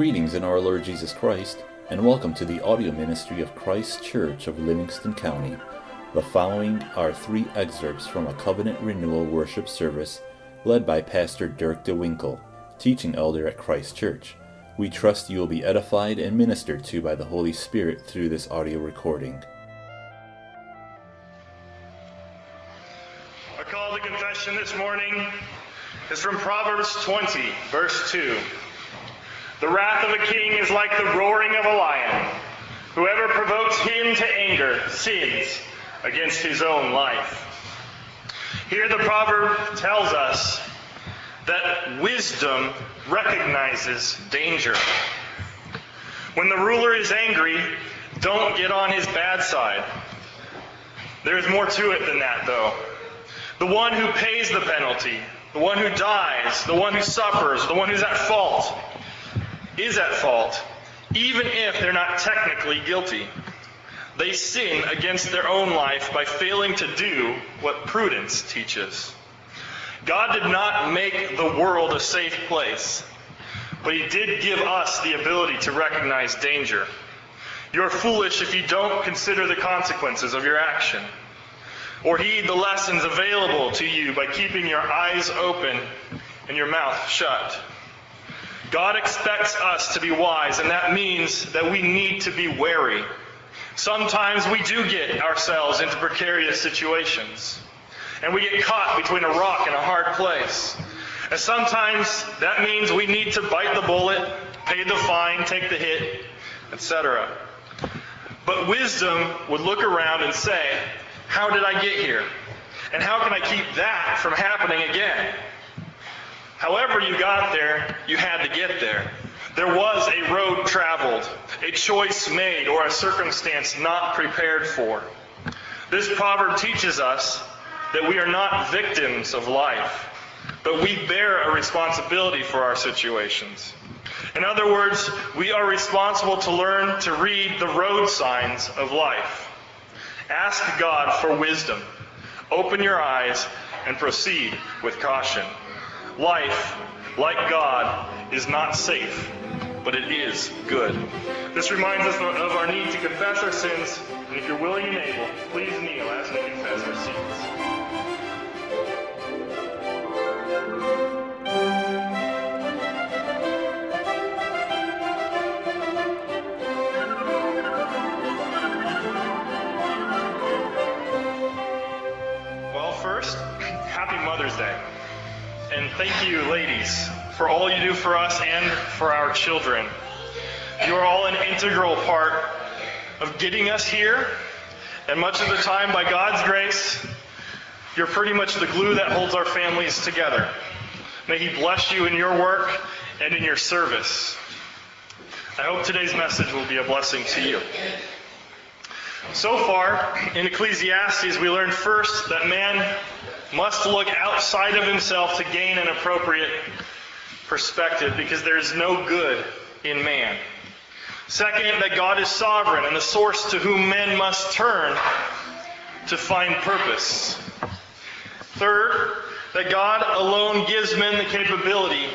Greetings in our Lord Jesus Christ, and welcome to the audio ministry of Christ Kirk of Livingston County. The following are three excerpts from a covenant renewal worship service led by Pastor Dirk DeWinkle, teaching elder at Christ Kirk. We trust you will be edified and ministered to by the Holy Spirit through this audio recording. Our call to confession this morning is from Proverbs 20, verse 2. The wrath of a king is like the roaring of a lion. Whoever provokes him to anger sins against his own life. Here the proverb tells us that wisdom recognizes danger. When the ruler is angry, don't get on his bad side. There's more to it than that, though. The one who pays the penalty, the one who dies, the one who suffers, the one who's at fault, is at fault, even if they're not technically guilty. They sin against their own life by failing to do what prudence teaches. God did not make the world a safe place, but He did give us the ability to recognize danger. You're foolish if you don't consider the consequences of your action or heed the lessons available to you by keeping your eyes open and your mouth shut. God expects us to be wise, and that means that we need to be wary. Sometimes we do get ourselves into precarious situations, and we get caught between a rock and a hard place. And sometimes that means we need to bite the bullet, pay the fine, take the hit, etc. But wisdom would look around and say, How did I get here? And how can I keep that from happening again? However, you got there, you had to get there. There was a road traveled, a choice made, or a circumstance not prepared for. This proverb teaches us that we are not victims of life, but we bear a responsibility for our situations. In other words, we are responsible to learn to read the road signs of life. Ask God for wisdom. Open your eyes and proceed with caution. Life, like God, is not safe, but it is good. This reminds us of our need to confess our sins, and if you're willing and able, please kneel as we confess our sins. Thank you, ladies, for all you do for us and for our children. You are all an integral part of getting us here, and much of the time, by God's grace, you're pretty much the glue that holds our families together. May He bless you in your work and in your service. I hope today's message will be a blessing to you. So far, in Ecclesiastes, we learned first that man must look outside of himself to gain an appropriate perspective because there's no good in man. Second, that God is sovereign and the source to whom men must turn to find purpose. Third, that God alone gives men the capability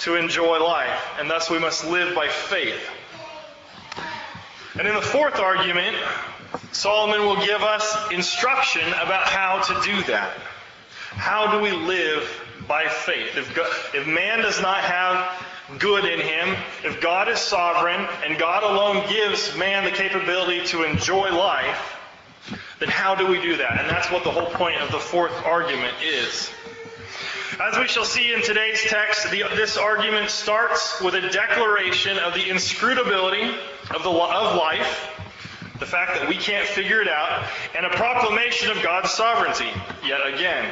to enjoy life, and thus we must live by faith. And in the fourth argument, Solomon will give us instruction about how to do that. How do we live by faith? If, God, if man does not have good in him, if God is sovereign and God alone gives man the capability to enjoy life, then how do we do that? And that's what the whole point of the fourth argument is. As we shall see in today's text, the, this argument starts with a declaration of the inscrutability of, the, of life, the fact that we can't figure it out, and a proclamation of God's sovereignty, yet again.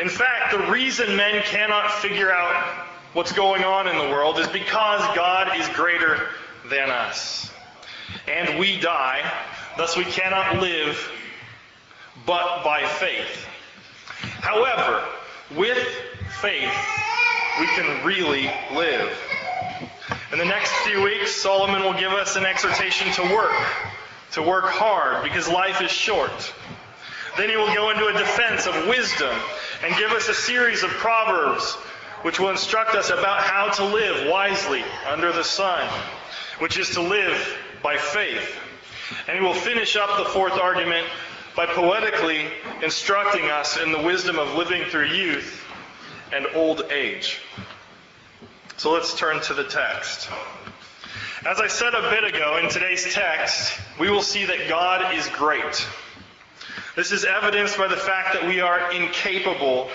In fact, the reason men cannot figure out what's going on in the world is because God is greater than us. And we die, thus we cannot live but by faith. However, with faith, we can really live. In the next few weeks, Solomon will give us an exhortation to work, to work hard, because life is short. Then he will go into a defense of wisdom and give us a series of proverbs which will instruct us about how to live wisely under the sun, which is to live by faith. And he will finish up the fourth argument by poetically instructing us in the wisdom of living through youth and old age. So let's turn to the text. As I said a bit ago, in today's text, we will see that God is great. This is evidenced by the fact that we are incapable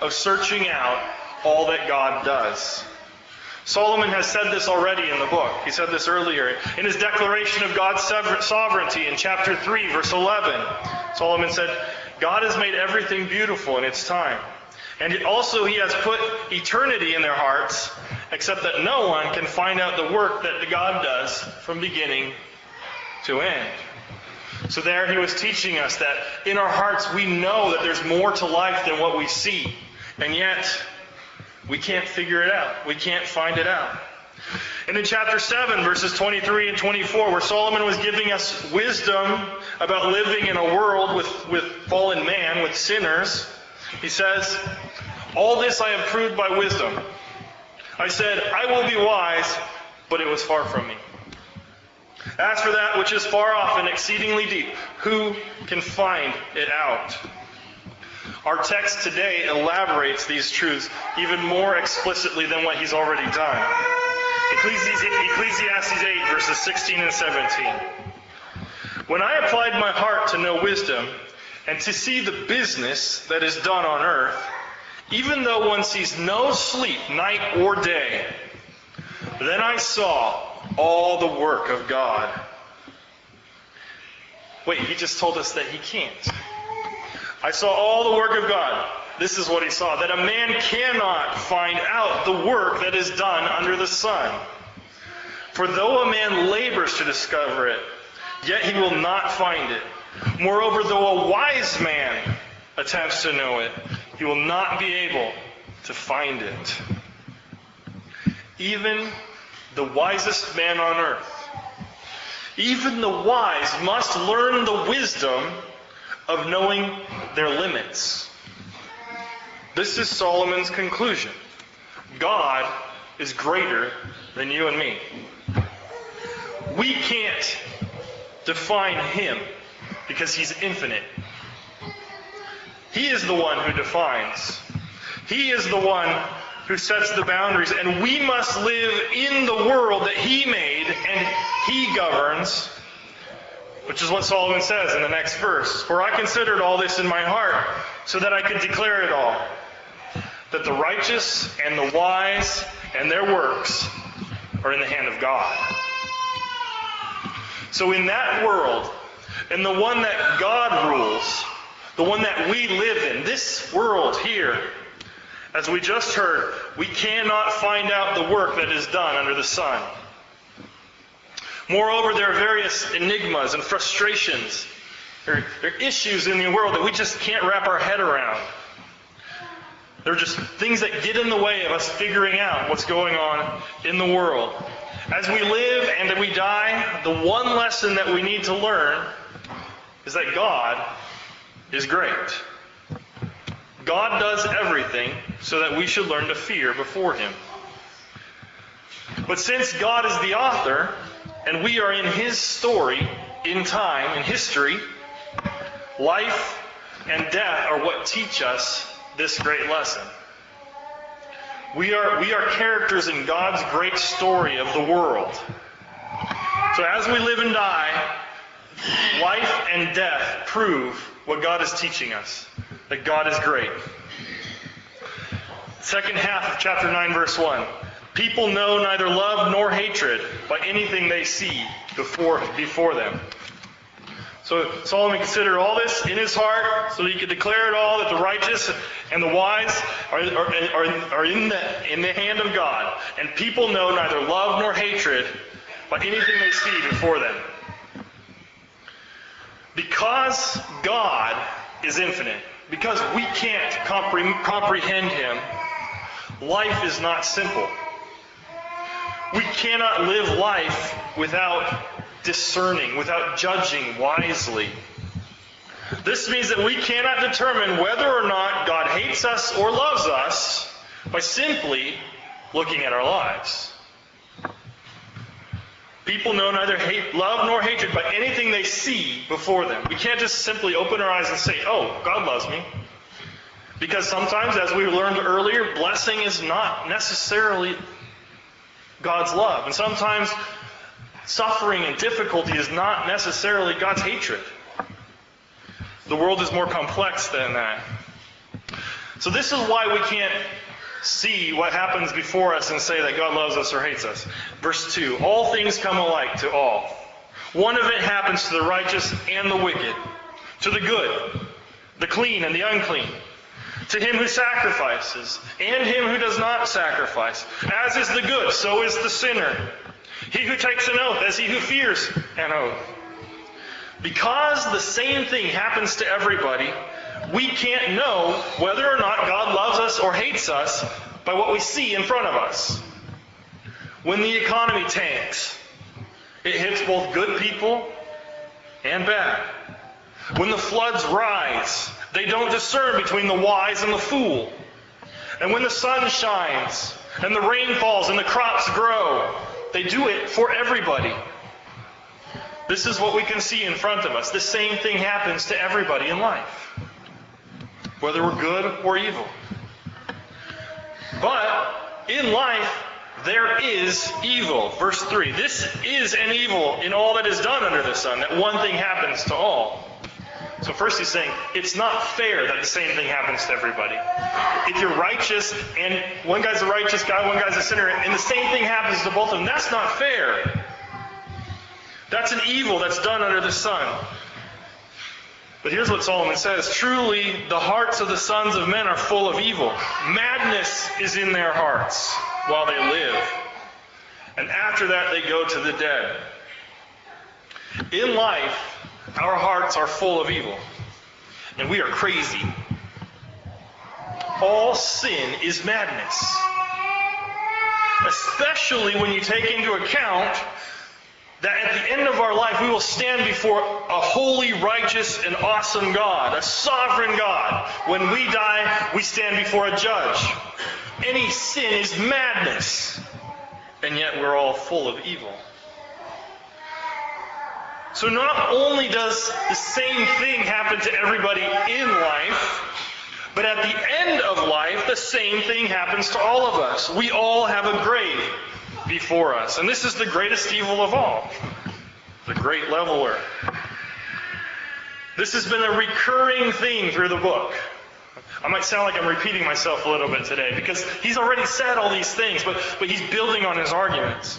of searching out all that God does. Solomon has said this already in the book. He said this earlier. In his declaration of God's sovereignty in chapter 3, verse 11, Solomon said, God has made everything beautiful in its time. And also, he has put eternity in their hearts, except that no one can find out the work that God does from beginning to end. So, there he was teaching us that in our hearts we know that there's more to life than what we see. And yet, we can't figure it out. We can't find it out. And in chapter 7, verses 23 and 24, where Solomon was giving us wisdom about living in a world with, with fallen man, with sinners, he says, All this I have proved by wisdom. I said, I will be wise, but it was far from me. As for that which is far off and exceedingly deep, who can find it out? Our text today elaborates these truths even more explicitly than what he's already done. Ecclesiastes 8, verses 16 and 17. When I applied my heart to know wisdom and to see the business that is done on earth, even though one sees no sleep night or day, then I saw all the work of God. Wait, he just told us that he can't. I saw all the work of God. This is what he saw that a man cannot find out the work that is done under the sun. For though a man labors to discover it, yet he will not find it. Moreover, though a wise man attempts to know it, he will not be able to find it. Even the wisest man on earth, even the wise must learn the wisdom of knowing their limits. This is Solomon's conclusion. God is greater than you and me. We can't define him because he's infinite. He is the one who defines. He is the one who sets the boundaries, and we must live in the world that he made and he governs which is what Solomon says in the next verse. For I considered all this in my heart, so that I could declare it all. That the righteous and the wise and their works are in the hand of God. So in that world, in the one that God rules, the one that we live in, this world here, as we just heard, we cannot find out the work that is done under the sun. Moreover, there are various enigmas and frustrations. There, there, are issues in the world that we just can't wrap our head around. They're just things that get in the way of us figuring out what's going on in the world. As we live and we die, the one lesson that we need to learn is that God is great. God does everything so that we should learn to fear before Him. But since God is the author, and we are in his story, in time, in history. Life and death are what teach us this great lesson. We are, we are characters in God's great story of the world. So as we live and die, life and death prove what God is teaching us that God is great. Second half of chapter 9, verse 1. People know neither love nor hatred by anything they see before, before them. So Solomon considered all this in his heart so he could declare it all that the righteous and the wise are, are, are, are in, the, in the hand of God. And people know neither love nor hatred by anything they see before them. Because God is infinite, because we can't compre- comprehend Him, life is not simple. We cannot live life without discerning, without judging wisely. This means that we cannot determine whether or not God hates us or loves us by simply looking at our lives. People know neither hate, love nor hatred by anything they see before them. We can't just simply open our eyes and say, oh, God loves me. Because sometimes, as we learned earlier, blessing is not necessarily God's love. And sometimes suffering and difficulty is not necessarily God's hatred. The world is more complex than that. So, this is why we can't see what happens before us and say that God loves us or hates us. Verse 2 All things come alike to all. One event happens to the righteous and the wicked, to the good, the clean and the unclean, to him who sacrifices and him who does not sacrifice. As is the good, so is the sinner. He who takes an oath, as he who fears an oath. Because the same thing happens to everybody, we can't know whether or not God loves us or hates us by what we see in front of us. When the economy tanks, it hits both good people and bad. When the floods rise, they don't discern between the wise and the fool. And when the sun shines, and the rain falls, and the crops grow, they do it for everybody. This is what we can see in front of us. The same thing happens to everybody in life whether we're good or evil. But in life, there is evil. Verse 3 This is an evil in all that is done under the sun, that one thing happens to all. So, first he's saying it's not fair that the same thing happens to everybody. If you're righteous and one guy's a righteous guy, one guy's a sinner, and the same thing happens to both of them, that's not fair. That's an evil that's done under the sun. But here's what Solomon says Truly, the hearts of the sons of men are full of evil. Madness is in their hearts while they live. And after that, they go to the dead. In life, our hearts are full of evil. And we are crazy. All sin is madness. Especially when you take into account that at the end of our life we will stand before a holy, righteous, and awesome God, a sovereign God. When we die, we stand before a judge. Any sin is madness, and yet we're all full of evil. So not only does the same thing happen to everybody in life, but at the end of life, the same thing happens to all of us. We all have a grave before us. And this is the greatest evil of all the great leveler. This has been a recurring theme through the book. I might sound like I'm repeating myself a little bit today because he's already said all these things, but, but he's building on his arguments.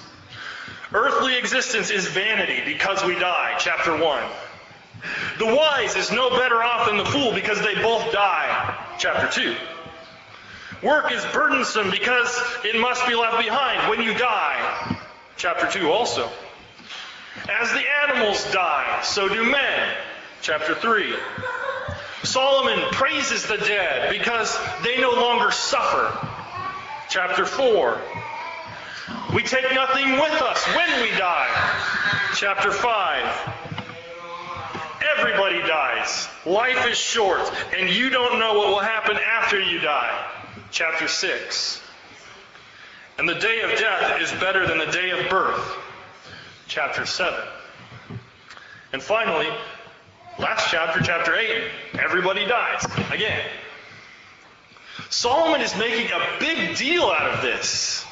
Earthly existence is vanity because we die, chapter 1. The wise is no better off than the fool because they both die, chapter 2. Work is burdensome because it must be left behind when you die. Chapter 2 also. As the animals die, so do men. Chapter 3. Solomon praises the dead because they no longer suffer. Chapter 4. We take nothing with us when we die. Chapter 5. Everybody dies. Life is short, and you don't know what will happen after you die chapter 6. And the day of death is better than the day of birth, chapter 7. And finally, last chapter, chapter 8, everybody dies again. Solomon is making a big deal out of this.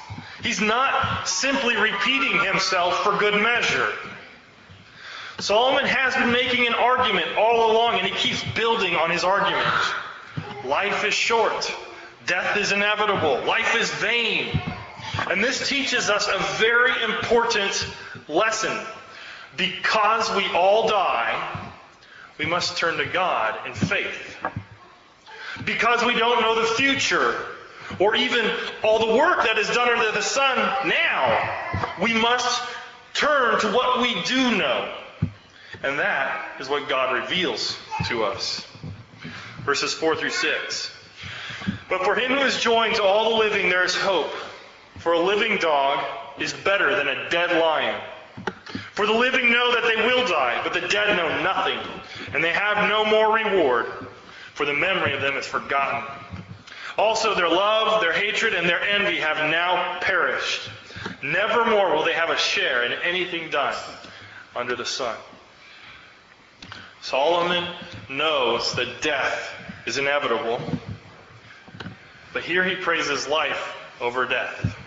He's not simply repeating himself for good measure. Solomon has been making an argument all along, and he keeps building on his argument. Life is short. Death is inevitable. Life is vain. And this teaches us a very important lesson. Because we all die, we must turn to God in faith. Because we don't know the future, or even all the work that is done under the sun now, we must turn to what we do know. And that is what God reveals to us. Verses 4 through 6. But for him who is joined to all the living, there is hope. For a living dog is better than a dead lion. For the living know that they will die, but the dead know nothing, and they have no more reward, for the memory of them is forgotten. Also, their love, their hatred, and their envy have now perished. Never more will they have a share in anything done under the sun. Solomon knows that death is inevitable, but here he praises life over death.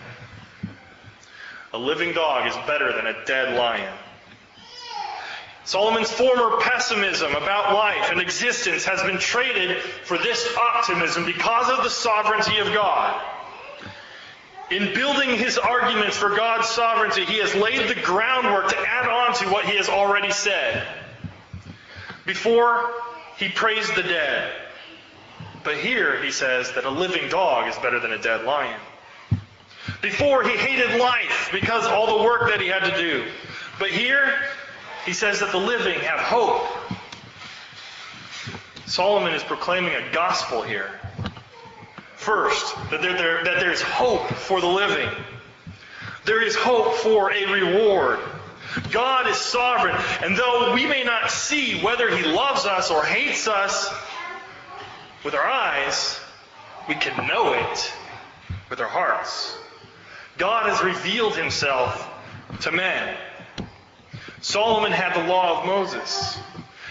A living dog is better than a dead lion. Solomon's former pessimism about life and existence has been traded for this optimism because of the sovereignty of God. In building his arguments for God's sovereignty, he has laid the groundwork to add on to what he has already said. Before, he praised the dead. But here he says that a living dog is better than a dead lion. Before, he hated life because all the work that he had to do. But here, he says that the living have hope. Solomon is proclaiming a gospel here. First, that, there, there, that there's hope for the living. There is hope for a reward. God is sovereign, and though we may not see whether He loves us or hates us with our eyes, we can know it with our hearts. God has revealed Himself to men. Solomon had the law of Moses.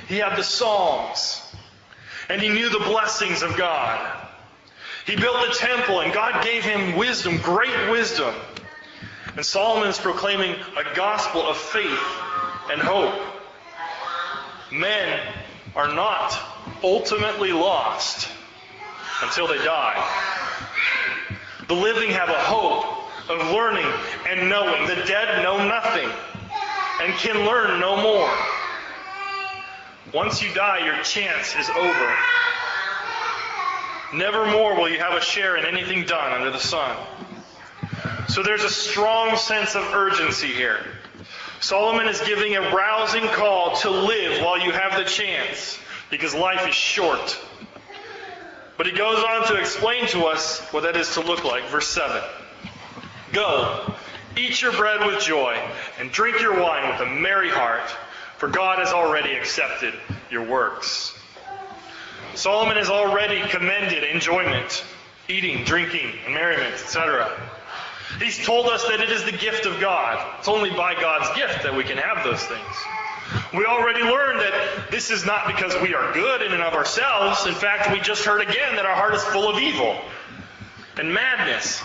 He had the Psalms. And he knew the blessings of God. He built the temple, and God gave him wisdom, great wisdom. And Solomon is proclaiming a gospel of faith and hope. Men are not ultimately lost until they die. The living have a hope of learning and knowing. The dead know nothing and can learn no more. Once you die, your chance is over. Never more will you have a share in anything done under the sun. So there's a strong sense of urgency here. Solomon is giving a rousing call to live while you have the chance, because life is short. But he goes on to explain to us what that is to look like. Verse 7. Go, Eat your bread with joy, and drink your wine with a merry heart, for God has already accepted your works. Solomon has already commended enjoyment, eating, drinking, and merriment, etc. He's told us that it is the gift of God. It's only by God's gift that we can have those things. We already learned that this is not because we are good in and of ourselves. In fact, we just heard again that our heart is full of evil and madness.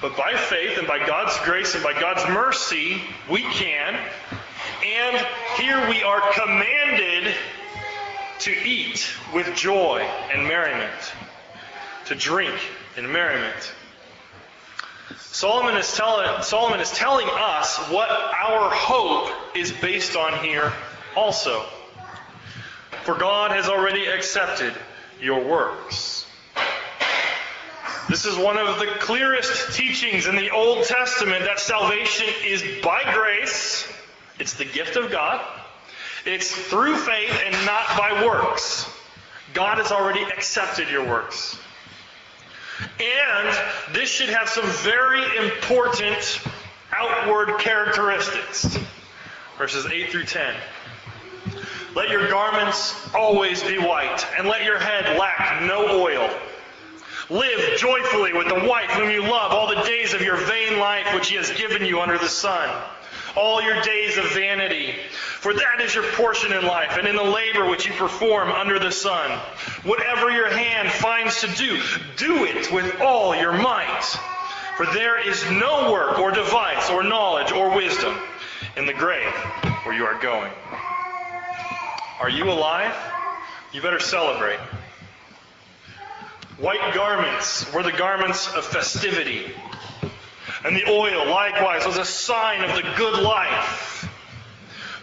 But by faith and by God's grace and by God's mercy, we can. And here we are commanded to eat with joy and merriment, to drink in merriment. Solomon is, telling, Solomon is telling us what our hope is based on here also. For God has already accepted your works. This is one of the clearest teachings in the Old Testament that salvation is by grace. It's the gift of God. It's through faith and not by works. God has already accepted your works. And this should have some very important outward characteristics. Verses 8 through 10. Let your garments always be white, and let your head lack no oil. Live joyfully with the wife whom you love all the days of your vain life which he has given you under the sun. All your days of vanity. For that is your portion in life and in the labor which you perform under the sun. Whatever your hand finds to do, do it with all your might. For there is no work or device or knowledge or wisdom in the grave where you are going. Are you alive? You better celebrate. White garments were the garments of festivity. And the oil, likewise, was a sign of the good life.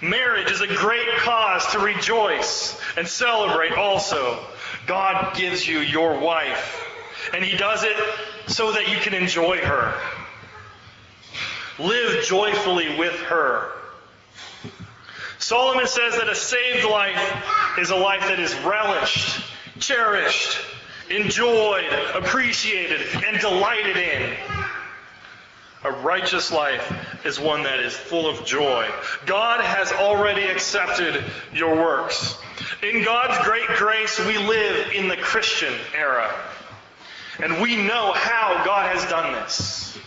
Marriage is a great cause to rejoice and celebrate also. God gives you your wife, and He does it so that you can enjoy her. Live joyfully with her. Solomon says that a saved life is a life that is relished, cherished, enjoyed, appreciated, and delighted in. A righteous life is one that is full of joy. God has already accepted your works. In God's great grace, we live in the Christian era. And we know how God has done this.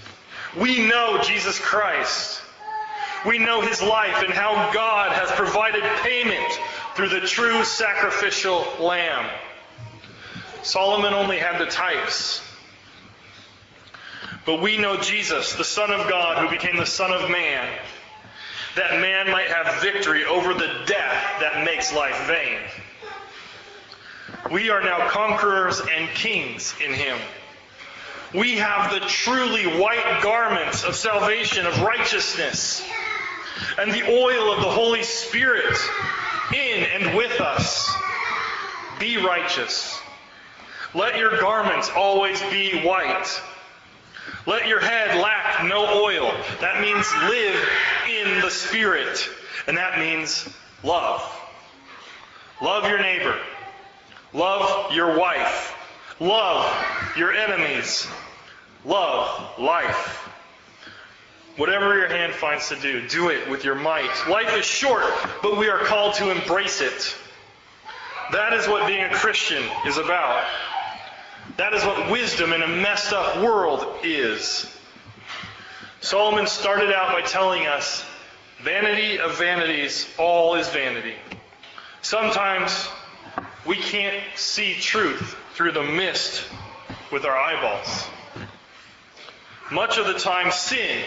We know Jesus Christ. We know his life and how God has provided payment through the true sacrificial lamb. Solomon only had the types. But we know Jesus, the Son of God, who became the Son of Man, that man might have victory over the death that makes life vain. We are now conquerors and kings in him. We have the truly white garments of salvation, of righteousness, and the oil of the Holy Spirit in and with us. Be righteous. Let your garments always be white. Let your head lack no oil. That means live in the Spirit. And that means love. Love your neighbor. Love your wife. Love your enemies. Love life. Whatever your hand finds to do, do it with your might. Life is short, but we are called to embrace it. That is what being a Christian is about. That is what wisdom in a messed up world is. Solomon started out by telling us vanity of vanities, all is vanity. Sometimes we can't see truth through the mist with our eyeballs. Much of the time, sin,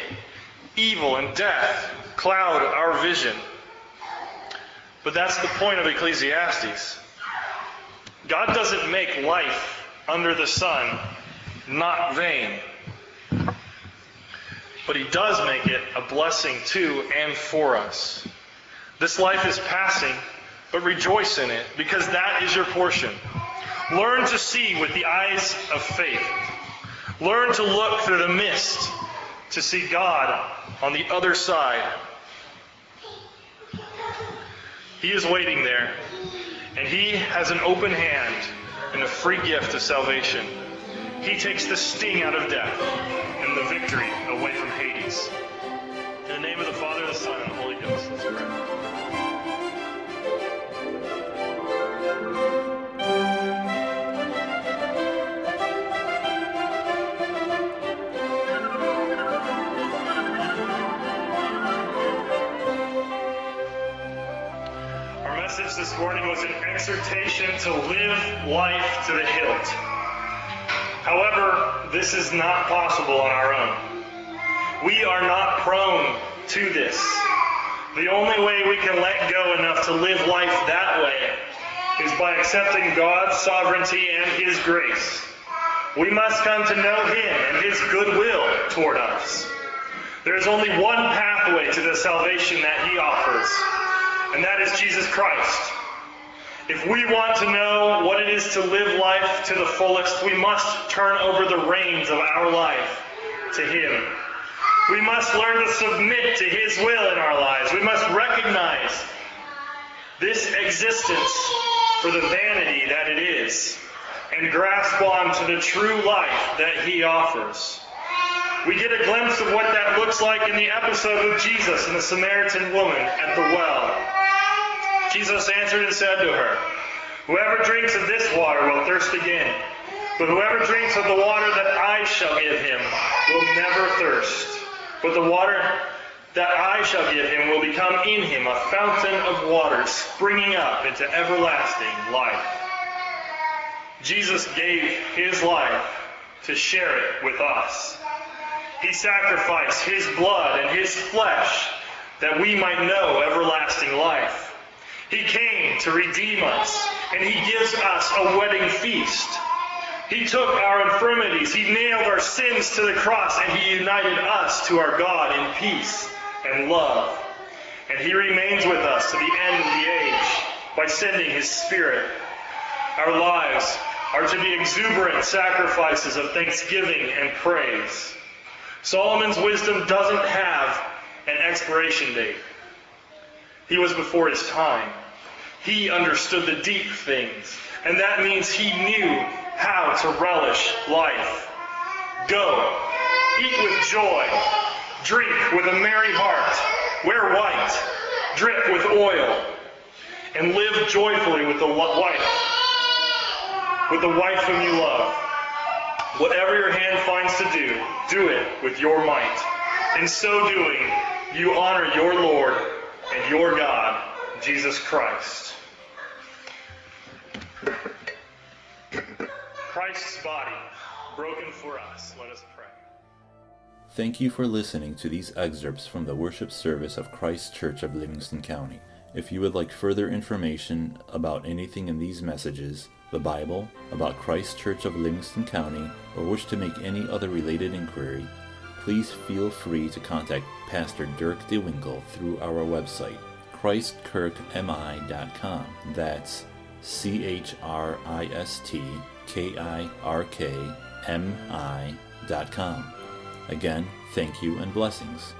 evil, and death cloud our vision. But that's the point of Ecclesiastes. God doesn't make life under the sun not vain. But he does make it a blessing to and for us. This life is passing, but rejoice in it, because that is your portion. Learn to see with the eyes of faith. Learn to look through the mist to see God on the other side. He is waiting there, and He has an open hand and a free gift of salvation. He takes the sting out of death and the victory away from Hades. In the name of the Father, the Son, and the Holy Ghost, let's pray. This morning was exhortation to live life to the hilt. However, this is not possible on our own. We are not prone to this. The only way we can let go enough to live life that way is by accepting God's sovereignty and His grace. We must come to know Him and His goodwill toward us. There is only one pathway to the salvation that He offers, and that is Jesus Christ. If we want to know what it is to live life to the fullest, we must turn over the reins of our life to Him. We must learn to submit to His will in our lives. We must recognize this existence for the vanity that it is and grasp on to the true life that He offers. We get a glimpse of what that looks like in the episode of Jesus and the Samaritan woman at the well. Jesus answered and said to her, Whoever drinks of this water will thirst again. But whoever drinks of the water that I shall give him will never thirst. But the water that I shall give him will become in him a fountain of water springing up into everlasting life. Jesus gave his life to share it with us. He sacrificed his blood and his flesh that we might know everlasting life. He came to redeem us, and he gives us a wedding feast. He took our infirmities, he nailed our sins to the cross, and he united us to our God in peace and love. And he remains with us to the end of the age by sending his Spirit. Our lives are to be exuberant sacrifices of thanksgiving and praise. Solomon's wisdom doesn't have an expiration date. He was before his time. He understood the deep things, and that means he knew how to relish life. Go, eat with joy, drink with a merry heart, wear white, drip with oil, and live joyfully with the wife, with the wife whom you love. Whatever your hand finds to do, do it with your might. In so doing, you honor your Lord and your God, Jesus Christ. Christ's body broken for us. Let us pray. Thank you for listening to these excerpts from the worship service of Christ Kirk of Livingston County. If you would like further information about anything in these messages, the Bible, about Christ Kirk of Livingston County, or wish to make any other related inquiry, please feel free to contact Pastor Dirk DeWinkle through our website, christkirkmi.com. That's C H R I S T K I R K M I dot com. Again, thank you and blessings.